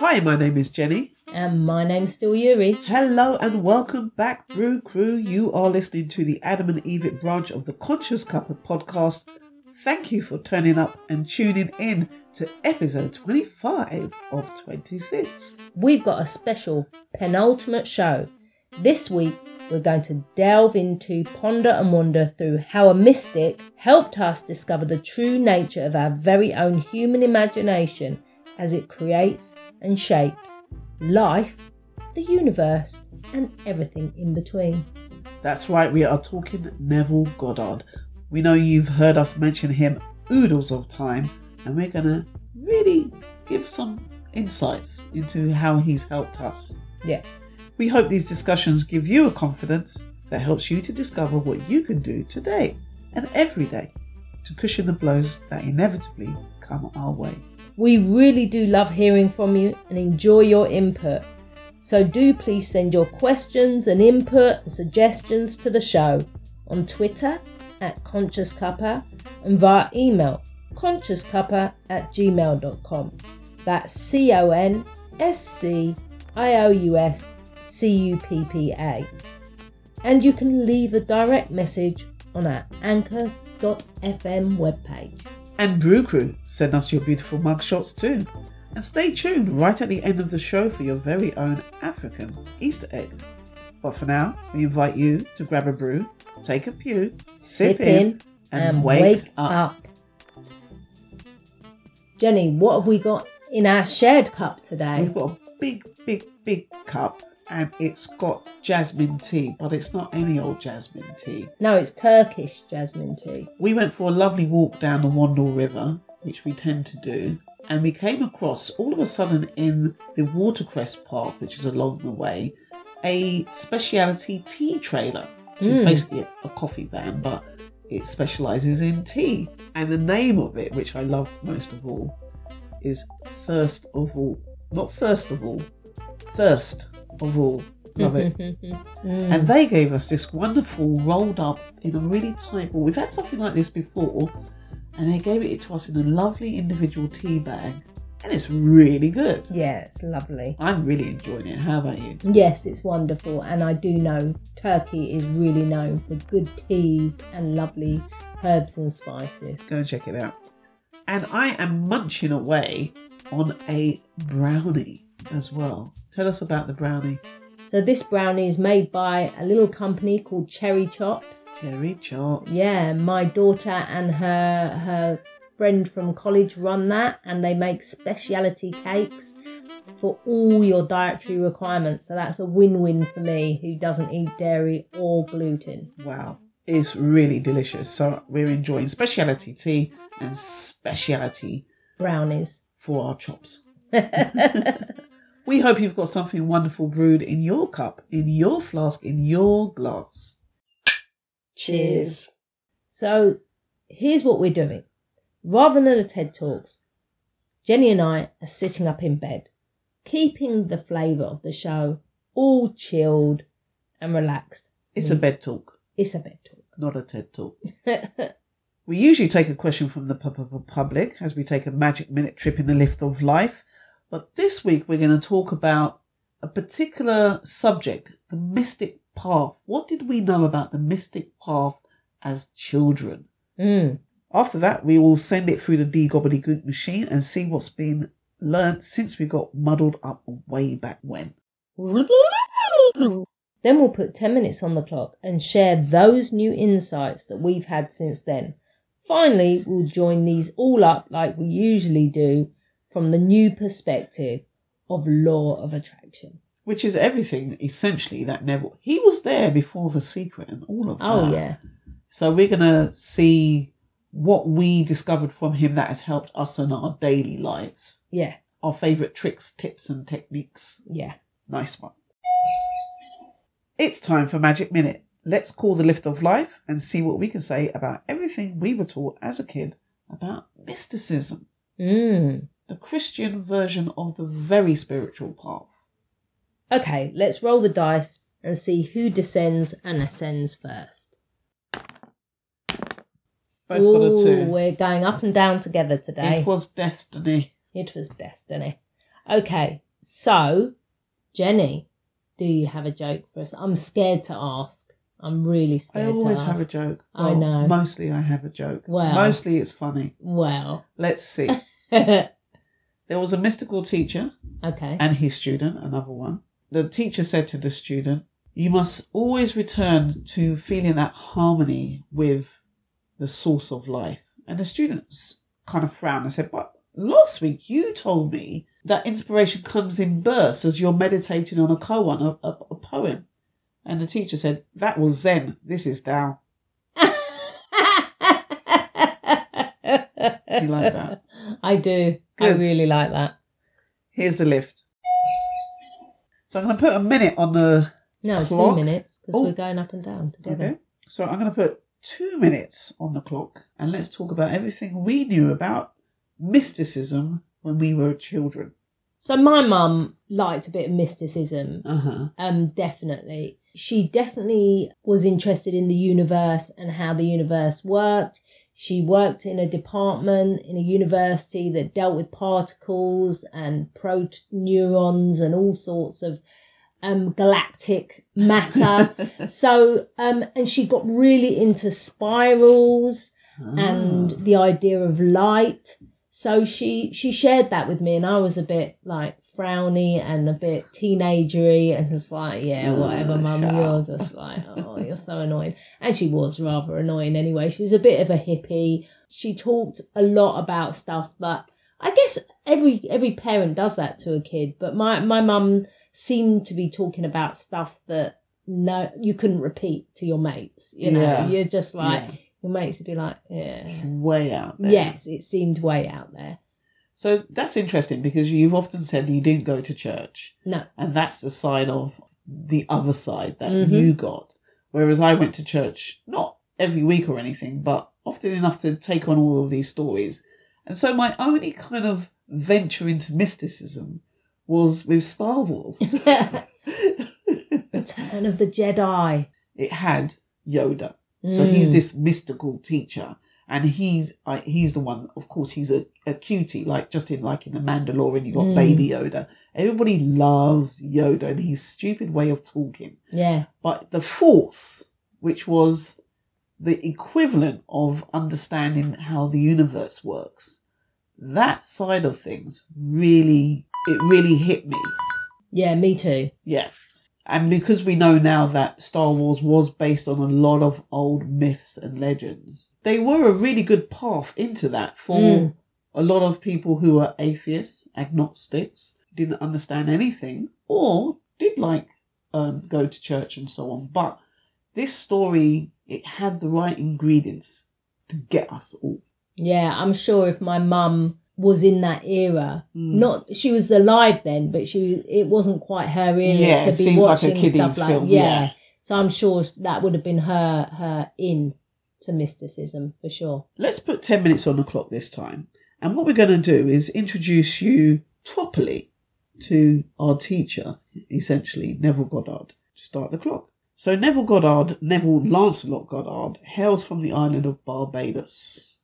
Hi, my name is Jenny. And my name's still Eury. Hello and welcome back, Brew Crew. You are listening to the Adam and Eve branch of the Conscious Cuppa podcast. Thank you for turning up and tuning in to episode 25 of 26. We've got a special penultimate show. This week, we're going to delve into, ponder, and wonder through how a mystic helped us discover the true nature of our very own human imagination as it creates and shapes life, the universe, and everything in between. That's right, we are talking Neville Goddard. We know you've heard us mention him oodles of time, and we're going to really give some insights into how he's helped us. Yeah. We hope these discussions give you a confidence that helps you to discover what you can do today and every day to cushion the blows that inevitably come our way. We really do love hearing from you and enjoy your input. So do please send your questions and input and suggestions to the show on Twitter at Conscious Cuppa and via email consciouscuppa at gmail.com. That's C O N S C I O U S C U P P A. And you can leave a direct message on our anchor.fm webpage. And Brew Crew, send us your beautiful mugshots too. And stay tuned right at the end of the show for your very own African Easter egg. But for now, we invite you to grab a brew, take a pew, sip, Sip in, in and, and wake, wake up. up. Jenny, what have we got in our shared cup today? We've got a big, big, big cup and it's got jasmine tea, but it's not any old jasmine tea. No, it's Turkish jasmine tea. We went for a lovely walk down the Wandle River, which we tend to do, and we came across all of a sudden in the Watercress Park, which is along the way, a specialty tea trailer, which is Mm. basically a, a coffee van, but it specializes in tea. And the name of it, which I loved most of all, is First of All. Not First of All, Thirst of All. Love it. Mm. And they gave us this wonderful rolled up in a really tight ball. We've had something like this before, and they gave it to us in a lovely individual tea bag, and it's really good. yeah, it's lovely. I'm really enjoying it. How about you? Yes, it's wonderful, and I do know Turkey is really known for good teas and lovely herbs and spices. Go and check it out. And I am munching away on a brownie as well. Tell us about the brownie. So this brownie is made by a little company called Cherry Chops. Cherry chops. Yeah, my daughter and her her friend from college run that, and they make specialty cakes for all your dietary requirements. So that's a win-win for me, who doesn't eat dairy or gluten. Wow. It's really delicious. So we're enjoying specialty tea and specialty Brownies. For our chops. We hope you've got something wonderful brewed in your cup, in your flask, in your glass. Cheers. So here's what we're doing. Rather than a TED Talks, Jenny and I are sitting up in bed, keeping the flavour of the show all chilled and relaxed. It's a bed talk, It's a bed talk. not a TED talk. We usually take a question from the pu- pu- pu- public as we take a magic minute trip in the lift of life. But this week we're going to talk about a particular subject, the mystic path. What did we know about the mystic path as children? mm. After that, we will send it through the D gobbledygook machine and see what's been learnt since we got muddled up way back when. Then we'll put 10 minutes on the clock and share those new insights that we've had since then. Finally, we'll join these all up like we usually do from the new perspective of law of attraction. Which is everything essentially that Neville he was there before the secret and all of oh, that. Oh, yeah. So we're gonna see what we discovered from him that has helped us in our daily lives. Yeah. Our favourite tricks, tips and techniques. Yeah. Nice one. It's time for Magic Minute. Let's call the lift of life and see what we can say about everything we were taught as a kid about mysticism, Mm. the Christian version of the very spiritual path. Okay, let's roll the dice and see who descends and ascends first. Both got a two. we're going up and down together today. It was destiny. It was destiny. Okay, So, Jenny, do you have a joke for us? I'm scared to ask. I'm really stoked. I always have a joke. I know. Mostly I have a joke. Well. Mostly it's funny. Well, Let's see. there was a mystical teacher Okay. and his student, another one. The teacher said to the student, You must always return to feeling that harmony with the source of life. And the students kind of frowned and said, But last week you told me that inspiration comes in bursts as you're meditating on a koan, a, a, a poem. And the teacher said, That was Zen. This is Tao. You like that? I do. I really like that. Here's the lift. So I'm going to put a minute on the No, Clock? two minutes because Oh. we're going up and down together. Okay. So I'm going to put two minutes on the clock and let's talk about everything we knew about mysticism when we were children. So my mum liked a bit of mysticism. Uh huh. Um, definitely. She definitely was interested in the universe and how the universe worked. She worked in a department in a university that dealt with particles and prot neurons and all sorts of um, galactic matter. so, um, and she got really into spirals Ah. and the idea of light. So she she shared that with me, and I was a bit like frowny and a bit teenagery, and was like, yeah, Oh, whatever, mum. shut You're just like, oh, you're so annoying. And she was rather annoying anyway. She was a bit of a hippie. She talked a lot about stuff that I guess every every parent does that to a kid, but my my mum seemed to be talking about stuff that no you couldn't repeat to your mates. You know, Yeah. you're just like Yeah. your mates would be like, yeah. way out there. Yes, it seemed way out there. So that's interesting because you've often said you didn't go to church, No. and that's the side of the other side that Mhm. you got. Whereas I went to church not every week or anything, but often enough to take on all of these stories. And so my only kind of venture into mysticism was with Star Wars. Return of the Jedi. it had Yoda. So he's Mm. this mystical teacher, and he's I he's the one. Of course, he's a, a cutie, like just in like in the Mandalorian, you got Mm. Baby Yoda. Everybody loves Yoda and his stupid way of talking. Yeah. But the Force, which was the equivalent of understanding how the universe works, that side of things really it really hit me. Yeah, me too. Yeah. And because we know now that Star Wars was based on a lot of old myths and legends, they were a really good path into that for Mm. a lot of people who were atheists, agnostics, didn't understand anything, or did like um, go to church and so on. But this story, it had the right ingredients to get us all. Yeah, I'm sure if my mum was in that era, Mm. not she was alive then, but she it wasn't quite her era Yeah, to it be seems like a watching stuff like film, yeah. yeah. So I'm sure that would have been her her in to mysticism for sure. let's put 10 minutes on the clock this time. And what we're going to do is introduce you properly to our teacher, essentially, Neville Goddard. Start the clock. So, Neville Goddard, Neville Lancelot Goddard, hails from the island of Barbados.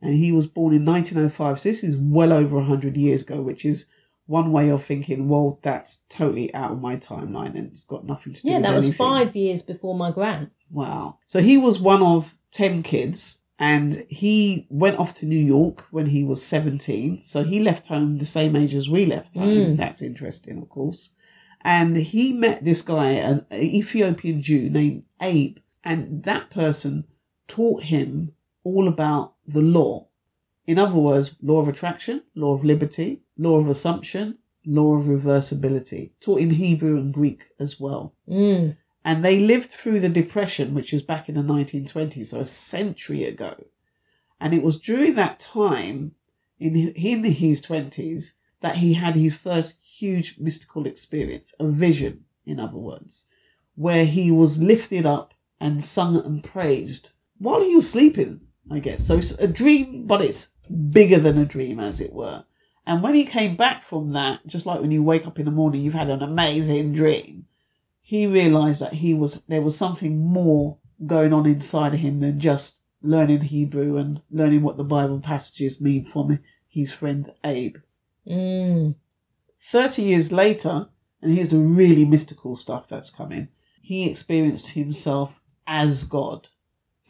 And he was born in 1905. So, this is well over 100 years ago, which is one way of thinking, well, that's totally out of my timeline and it's got nothing to do Yeah, with that was anything. five years before my gran. Wow. So he was one of 10 kids and he went off to New York when he was 17. So he left home the same age as we left home. Mm. That's interesting, of course. And he met this guy, an Ethiopian Jew named Abe, and that person taught him all about the law. In other words, law of attraction, law of liberty, law of assumption, law of reversibility. Taught in Hebrew and Greek as well Mm. and they lived through the depression which was back in the 1920s so a century ago and it was during that time in in his 20s that he had his first huge mystical experience a vision in other words where he was lifted up and sung and praised while he was sleeping i guess so it's a dream but it's bigger than a dream as it were and when he came back from that just like when you wake up in the morning you've had an amazing dream he realized that he was there was something more going on inside of him than just learning Hebrew and learning what the Bible passages mean from his friend Abe. Mm. 30 years later, and here's the really mystical stuff that's coming, he experienced himself as God.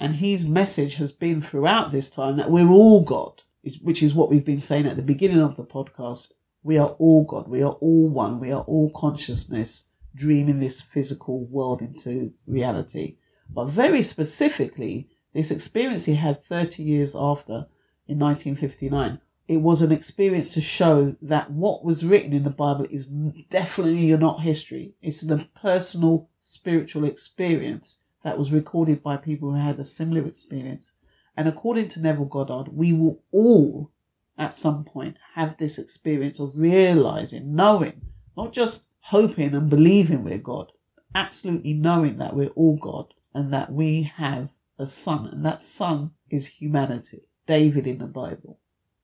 And his message has been throughout this time that we're all God, which is what we've been saying at the beginning of the podcast. We are all God. We are all one. We are all consciousness dreaming this physical world into reality. But very specifically, this experience he had 30 years after in 1959, it was an experience to show that what was written in the Bible is definitely not history. It's a personal spiritual experience that was recorded by people who had a similar experience. And according to Neville Goddard, we will all at some point have this experience of realizing, knowing, not just hoping and believing we're God, absolutely knowing that we're all God and that we have a son, and that son is humanity, David in the Bible.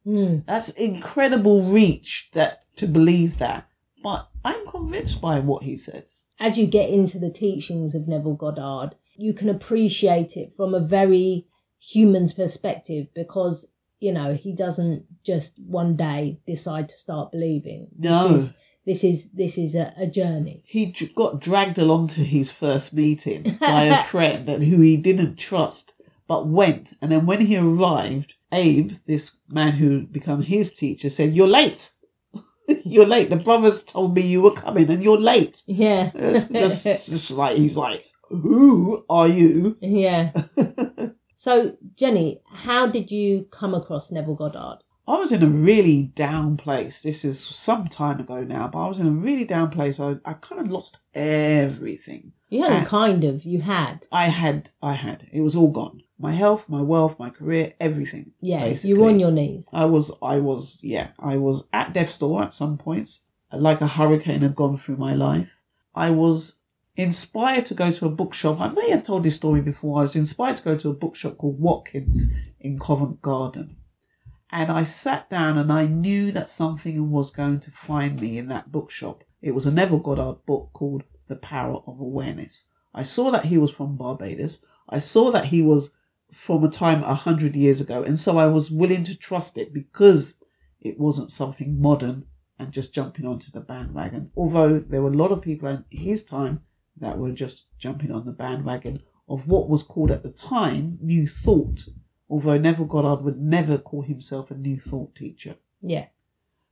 Mm. That's incredible reach that to believe that. But I'm convinced by what he says. As you get into the teachings of Neville Goddard, you can appreciate it from a very human perspective because, you know, he doesn't just one day decide to start believing. No. This is, this is this is a, a journey. He d- got dragged along to his first meeting by a friend and who he didn't trust, but went. And then when he arrived, Abe, this man who become his teacher, said, "You're late. you're late. The brothers told me you were coming, and you're late." Yeah. It's just, it's just like he's like, "Who are you?" yeah. So, Jenny, how did you come across Neville Goddard? I was in a really down place. This is some time ago now, but I was in a really down place. I, I kind of lost everything. You Uh, kind of, you had. I had, I had. It was all gone. My health, my wealth, my career, everything. Yeah, basically. you were on your knees. I was, I was, yeah, I was at death's door at some points. Like a hurricane had gone through my life. I was inspired to go to a bookshop. I may have told this story before. I was inspired to go to a bookshop called Watkins in Covent Garden. And I sat down and I knew that something was going to find me in that bookshop. It was a Neville Goddard book called The Power of Awareness. I saw that he was from Barbados. I saw that he was from a time a hundred years ago. And so I was willing to trust it because it wasn't something modern and just jumping onto the bandwagon. Although there were a lot of people in his time that were just jumping on the bandwagon of what was called at the time New Thought. Although Neville Goddard would never call himself a New Thought teacher. Yeah.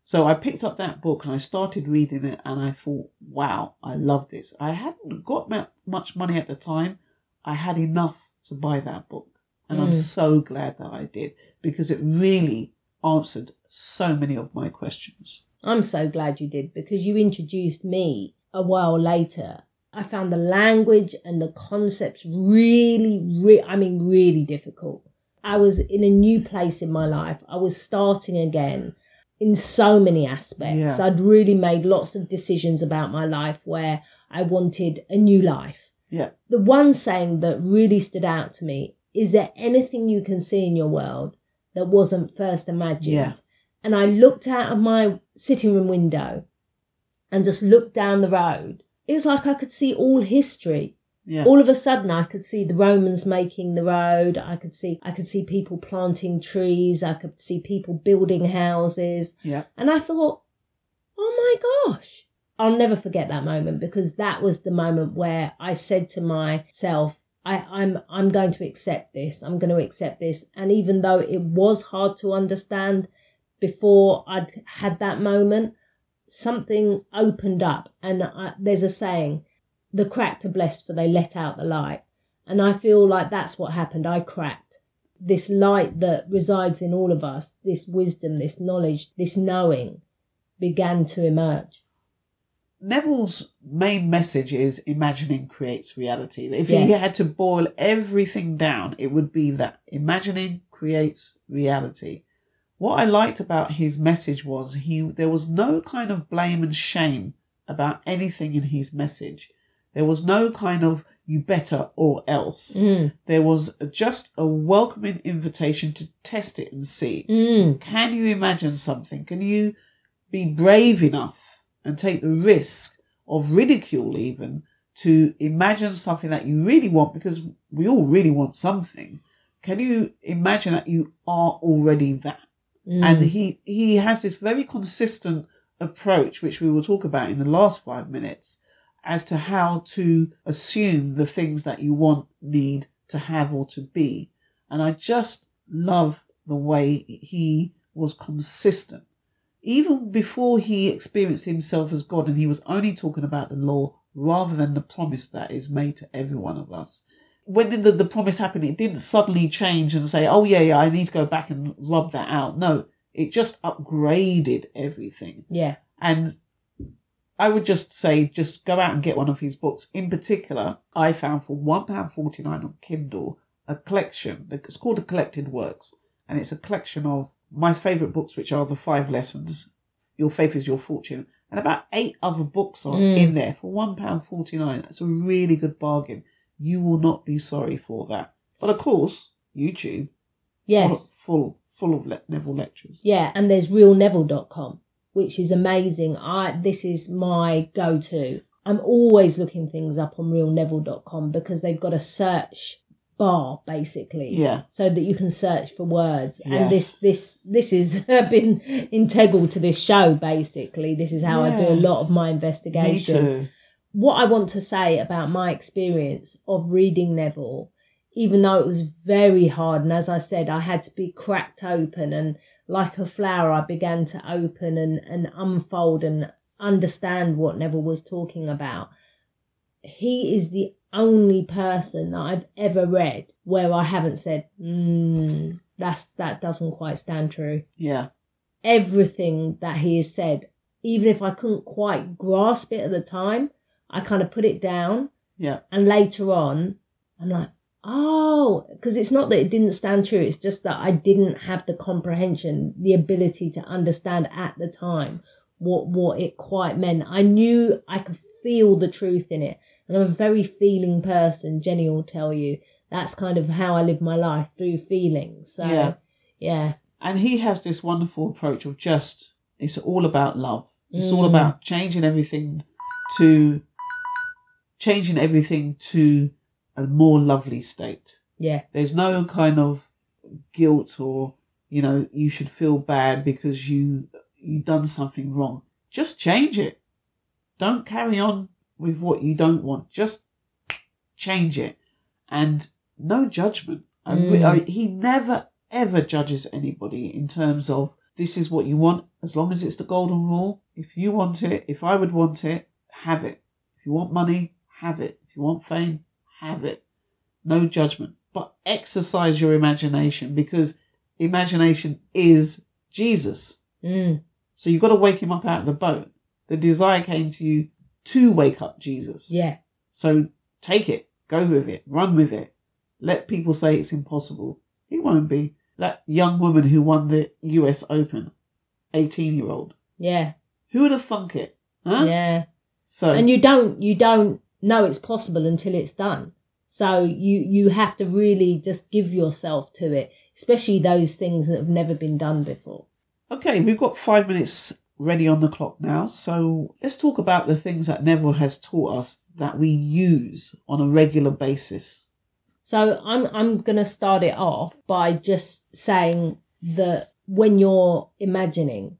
So I picked up that book and I started reading it and I thought, wow, I love this. I hadn't got much money at the time. I had enough to buy that book. And I'm Mm. so glad that I did because it really answered so many of my questions. I'm so glad you did because you introduced me a while later. I found the language and the concepts really, re- I mean, really difficult. I was in a new place in my life. I was starting again in so many aspects. Yeah. I'd really made lots of decisions about my life where I wanted a new life. Yeah. The one saying that really stood out to me is there anything you can see in your world that wasn't first imagined? Yeah. And I looked out of my sitting room window and just looked down the road. It was like I could see all history. Yeah. All of a sudden I could see the Romans making the road. I could see I could see people planting trees. I could see people building houses. Yeah. And I thought, oh my gosh. I'll never forget that moment because that was the moment where I said to myself, I, I'm I'm going to accept this. I'm going to accept this. And even though it was hard to understand before I'd had that moment, something opened up. And I, there's a saying, the cracked are blessed for they let out the light. And I feel like that's what happened. I cracked this light that resides in all of us, this wisdom, this knowledge, this knowing began to emerge. Neville's main message is imagining creates reality. If he had to boil everything down, it would be that imagining creates reality. What I liked about his message was he there was no kind of blame and shame about anything in his message. There was no kind of you better or else. Mm, There was just a welcoming invitation to test it and see. mm, Can you imagine something? Can you be brave enough and take the risk of ridicule even to imagine something that you really want because we all really want something. Can you imagine that you are already that? Mm. And he he has this very consistent approach, which we will talk about in the last five minutes, as to how to assume the things that you want, need to have, or to be. And I just love the way he was consistent. Even before he experienced himself as God, and he was only talking about the law rather than the promise that is made to every one of us. When the, the promise happen? it didn't suddenly change and say, oh, yeah, yeah, I need to go back and rub that out. No, it just upgraded everything. Yeah. And I would just say, just go out and get one of his books. In particular, I found for £1.49 on Kindle a collection. It's called The Collected Works. And it's a collection of my favourite books, which are The Five Lessons, Your Faith is Your Fortune, and about eight other books are Mm. in there for £1.49. That's a really good bargain. You will not be sorry for that. But of course, YouTube, Yes. full, full, full of le- Neville lectures. Yeah, and there's realneville.com, which is amazing. I this is my go-to. I'm always looking things up on realneville.com because they've got a search bar basically. Yeah. So that you can search for words. Yes. And this this this has been integral to this show basically. This is how I do a lot of my Me investigation too. What I want to say about my experience of reading Neville, even though it was very hard, and as I said, I had to be cracked open, and like a flower, I began to open and, and unfold and understand what Neville was talking about. He is the only person that I've ever read where I haven't said, mm, that's that doesn't quite stand true Yeah. everything that he has said, even if I couldn't quite grasp it at the time, I kind of put it down. Yeah. And later on, I'm like, oh, because it's not that it didn't stand true, it's just that I didn't have the comprehension, the ability to understand at the time what what it quite meant. I knew I could feel the truth in it. And I'm a very feeling person, Jenny will tell you. That's kind of how I live my life through feelings. So Yeah. yeah. And he has this wonderful approach of just, it's all about love. It's all Mm. about changing everything to, changing everything to a more lovely state. Yeah. There's no kind of guilt or, you know, you should feel bad because you, you done something wrong. Just change it. Don't carry on with what you don't want. Just change it. And no judgment. I Mm. I, he never ever judges anybody in terms of this is what you want as long as it's the golden rule. If you want it, if I would want it, have it. If you want money, have it. If you want fame, have it. No judgment. But exercise your imagination because imagination is Jesus. Mm. So you've got to wake him up out of the boat. The desire came to you to wake up Jesus. Yeah. So take it, go with it, run with it. Let people say it's impossible. It won't be. That young woman who won the US Open, 18 year old. Yeah. Who would have thunk it? Huh? Yeah. So, And you don't you don't know it's possible until it's done. So you you have to really just give yourself to it, especially those things that have never been done before. okay, we've got five minutes ready on the clock now. So let's talk about the things that Neville has taught us that we use on a regular basis. So I'm I'm gonna start it off by just saying that when you're imagining,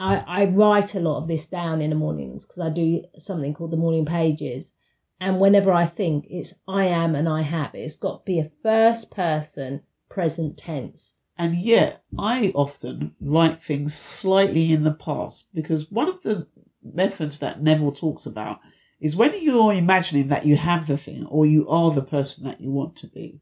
I, I write a lot of this down in the mornings because I do something called the morning pages. And whenever I think it's I am and I have, it's got to be a first person present tense. And yet, I often write things slightly in the past because one of the methods that Neville talks about is when you're imagining that you have the thing or you are the person that you want to be.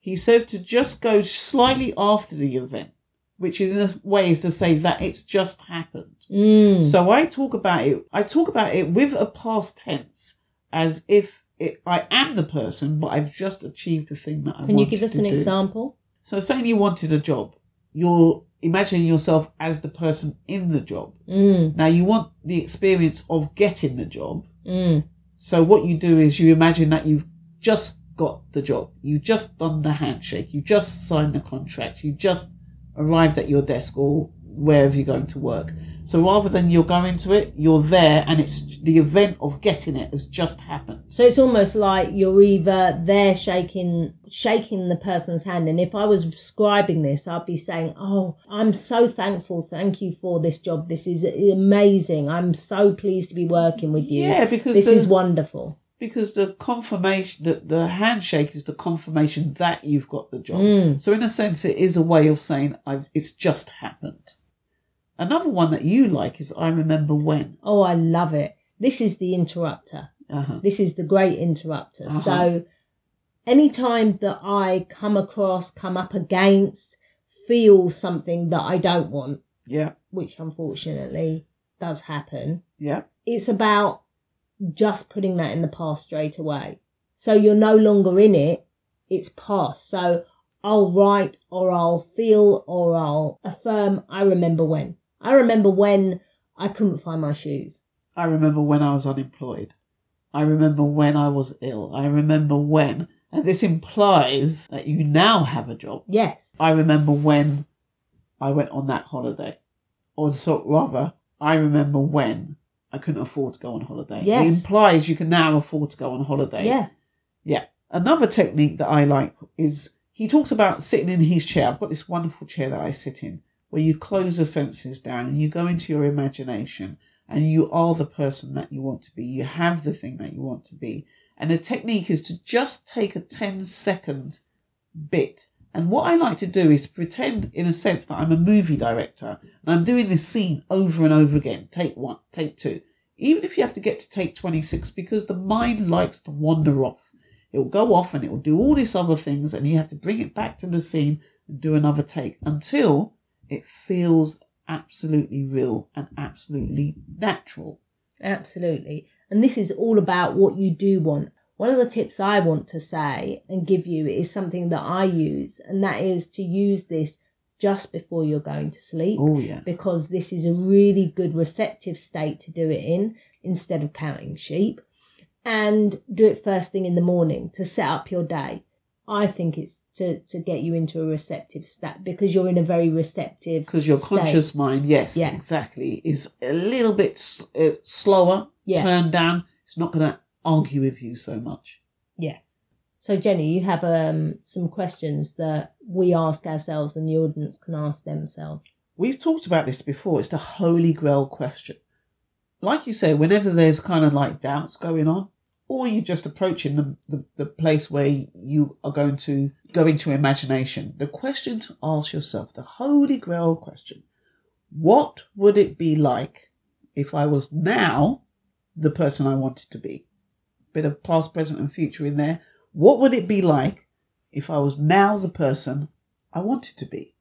He says to just go slightly after the event, which is in a way is to say that it's just happened. Mm. So I talk about it. I talk about it with a past tense, as if it, I am the person, but I've just achieved the thing that I. Can you give us an do. example? So, saying you wanted a job, you're imagining yourself as the person in the job. Mm. Now, you want the experience of getting the job. Mm. So, what you do is you imagine that you've just got the job, you've just done the handshake, you just signed the contract, you just arrived at your desk or wherever you're going to work. So rather than you're going to it, you're there, and it's the event of getting it has just happened. So it's almost like you're either there shaking shaking the person's hand, and if I was describing this, I'd be saying, "Oh, I'm so thankful. Thank you for this job. This is amazing. I'm so pleased to be working with you. Yeah, because this the- is wonderful." because the confirmation that the handshake is the confirmation that you've got the job. Mm. So in a sense, it is a way of saying I've, it's just happened. Another one that you like is I remember when. Oh, I love it. This is the interrupter. Uh-huh. This is the great interrupter. Uh-huh. So, anytime that I come across, come up against, feel something that I don't want, Yeah, which unfortunately does happen, yeah, it's about just putting that in the past straight away. So you're no longer in it, it's past. So I'll write or I'll feel or I'll affirm, I remember when. I remember when I couldn't find my shoes. I remember when I was unemployed. I remember when I was ill. I remember when. And this implies that you now have a job. Yes. I remember when I went on that holiday. Or so rather, I remember when I couldn't afford to go on holiday. Yes. It implies you can now afford to go on holiday. Yeah. Yeah. Another technique that I like is he talks about sitting in his chair. I've got this wonderful chair that I sit in where you close your senses down and you go into your imagination and you are the person that you want to be. You have the thing that you want to be. And the technique is to just take a 10 second bit. And what I like to do is pretend, in a sense, that I'm a movie director and I'm doing this scene over and over again. Take one, take two. Even if you have to get to take 26, because the mind likes to wander off. It will go off and it will do all these other things, and you have to bring it back to the scene and do another take until it feels absolutely real and absolutely natural. Absolutely. And this is all about what you do want. One of the tips I want to say and give you is something that I use, and that is to use this just before you're going to sleep Oh, yeah. because this is a really good receptive state to do it in instead of counting sheep. And do it first thing in the morning to set up your day. I think it's to, to get you into a receptive state because you're in a very receptive Because your state. conscious mind, yes, Yeah. exactly, is a little bit uh, slower, Yeah. turned down. It's not going to argue with you so much. Yeah. So Jenny, you have um some questions that we ask ourselves and the audience can ask themselves. We've talked about this before. It's the holy grail question. Like you say, whenever there's kind of like doubts going on, or you're just approaching the, the, the place where you are going to go into imagination, the question to ask yourself, the holy grail question, what would it be like if I was now the person I wanted to be? Bit of past, present, and future in there. What would it be like if I was now the person I wanted to be?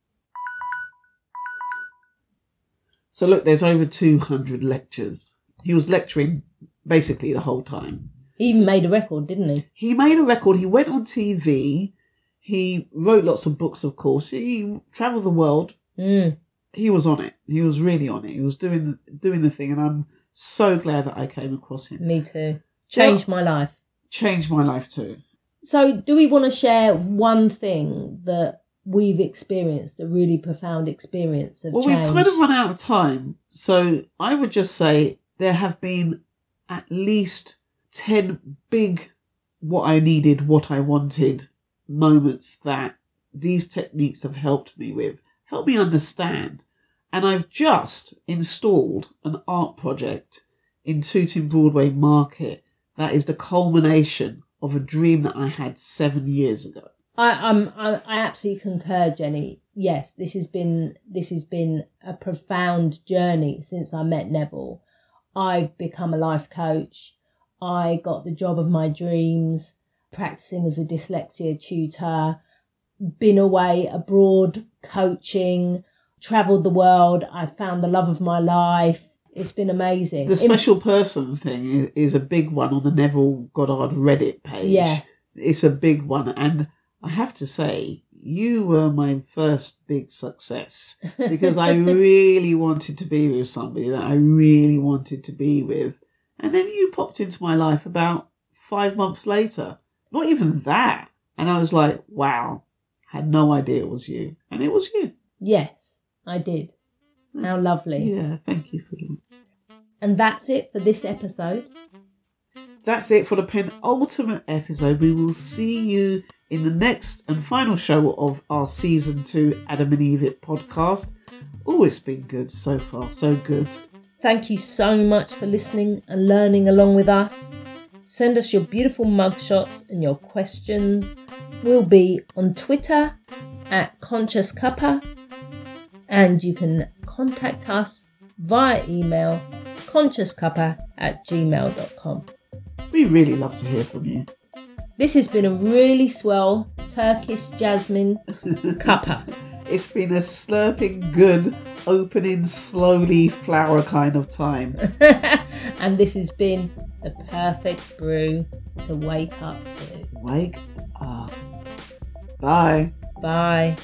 So look, there's over 200 lectures. He was lecturing basically the whole time. He even made a record, didn't he? He made a record. He went on TV. He wrote lots of books, of course. He traveled the world. Mm. He was on it. He was really on it. He was doing doing the thing, and I'm so glad that I came across him. Me too. Changed my life. Changed my life too. So do we want to share one thing that we've experienced, a really profound experience of Well, change? we've kind of run out of time, so I would just say there have been at least ten big, what I needed, what I wanted moments that these techniques have helped me with, helped me understand. And I've just installed an art project in Tooting Broadway Market that is the culmination of a dream that I had seven years ago. I, I'm, I, I absolutely concur, Jenny. Yes, this has been this has been a profound journey since I met Neville. I've become a life coach. I got the job of my dreams, practicing as a dyslexia tutor. Been away abroad coaching, travelled the world. I found the love of my life. It's been amazing. The In- special person thing is, is a big one on the Neville Goddard Reddit page. Yeah. It's a big one. And I have to say, you were my first big success because I really wanted to be with somebody that I really wanted to be with. And then you popped into my life about five months later. Not even that. And I was like, wow, had no idea it was you. And it was you. yes, I did. How lovely. Yeah, thank you for that. And that's it for this episode. That's it for the penultimate episode. We will see you in the next and final show of our season two Adam and Eve It podcast. Oh, it's been good so far. So good. Thank you so much for listening and learning along with us. Send us your beautiful mugshots and your questions. We'll be on Twitter at Conscious Cuppa, and you can contact us via email consciouscuppa at gmail.com. We really love to hear from you. This has been a really swell Turkish jasmine cuppa. It's been a slurping good, opening slowly flower kind of time. and this has been the perfect brew to wake up to. Wake up. Bye. Bye.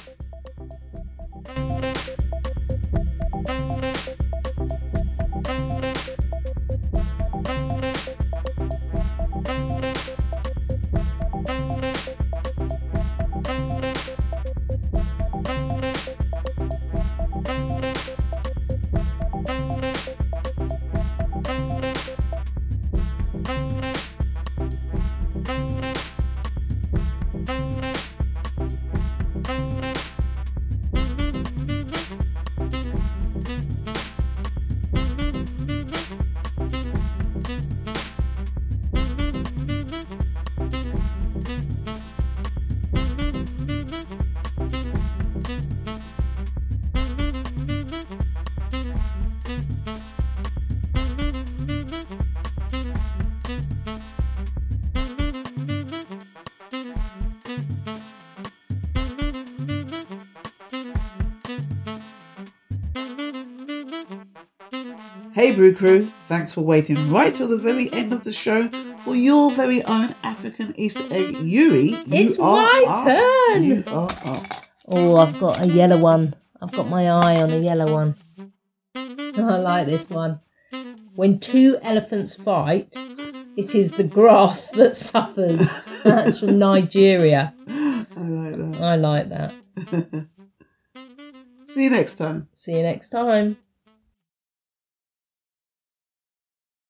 Hey Brew Crew, thanks for waiting right till the very end of the show for your very own African Easter egg, Eury. You It's my up. turn. You are up. Oh, I've got a yellow one. I've got my eye on a yellow one. I like this one. When two elephants fight, it is the grass that suffers. That's from Nigeria. I like that. I like that. See you next time. See you next time.